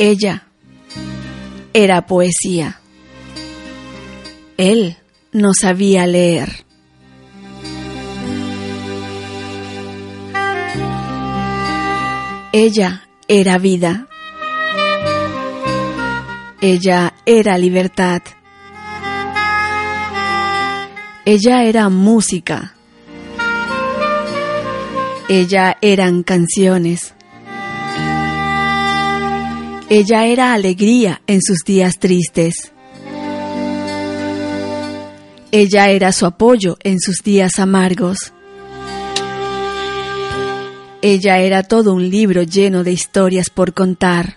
Ella era poesía. Él no sabía leer. Ella era vida. Ella era libertad. Ella era música. Ella eran canciones. Ella era alegría en sus días tristes. Ella era su apoyo en sus días amargos. Ella era todo un libro lleno de historias por contar.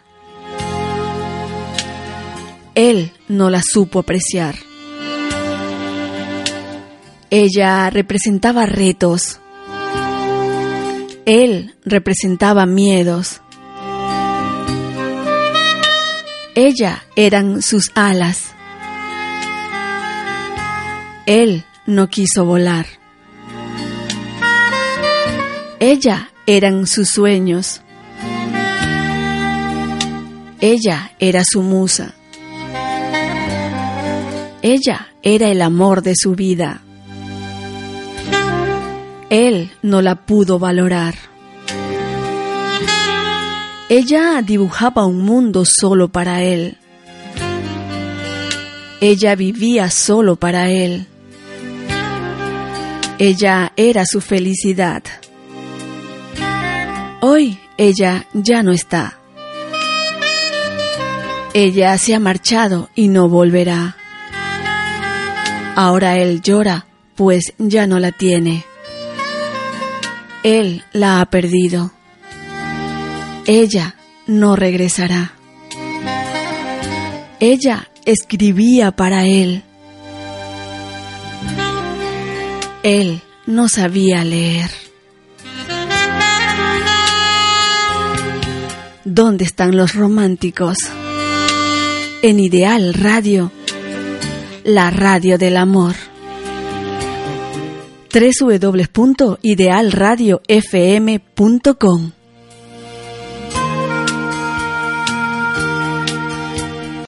Él no la supo apreciar. Ella representaba retos. Él representaba miedos. Ella eran sus alas. Él no quiso volar. Ella eran sus sueños. Ella era su musa. Ella era el amor de su vida. Él no la pudo valorar. Ella dibujaba un mundo solo para él. Ella vivía solo para él. Ella era su felicidad. Hoy ella ya no está. Ella se ha marchado y no volverá. Ahora él llora, pues ya no la tiene. Él la ha perdido. Ella no regresará. Ella escribía para él. Él no sabía leer. ¿Dónde están los románticos? En Ideal Radio, la radio del amor. www.idealradiofm.com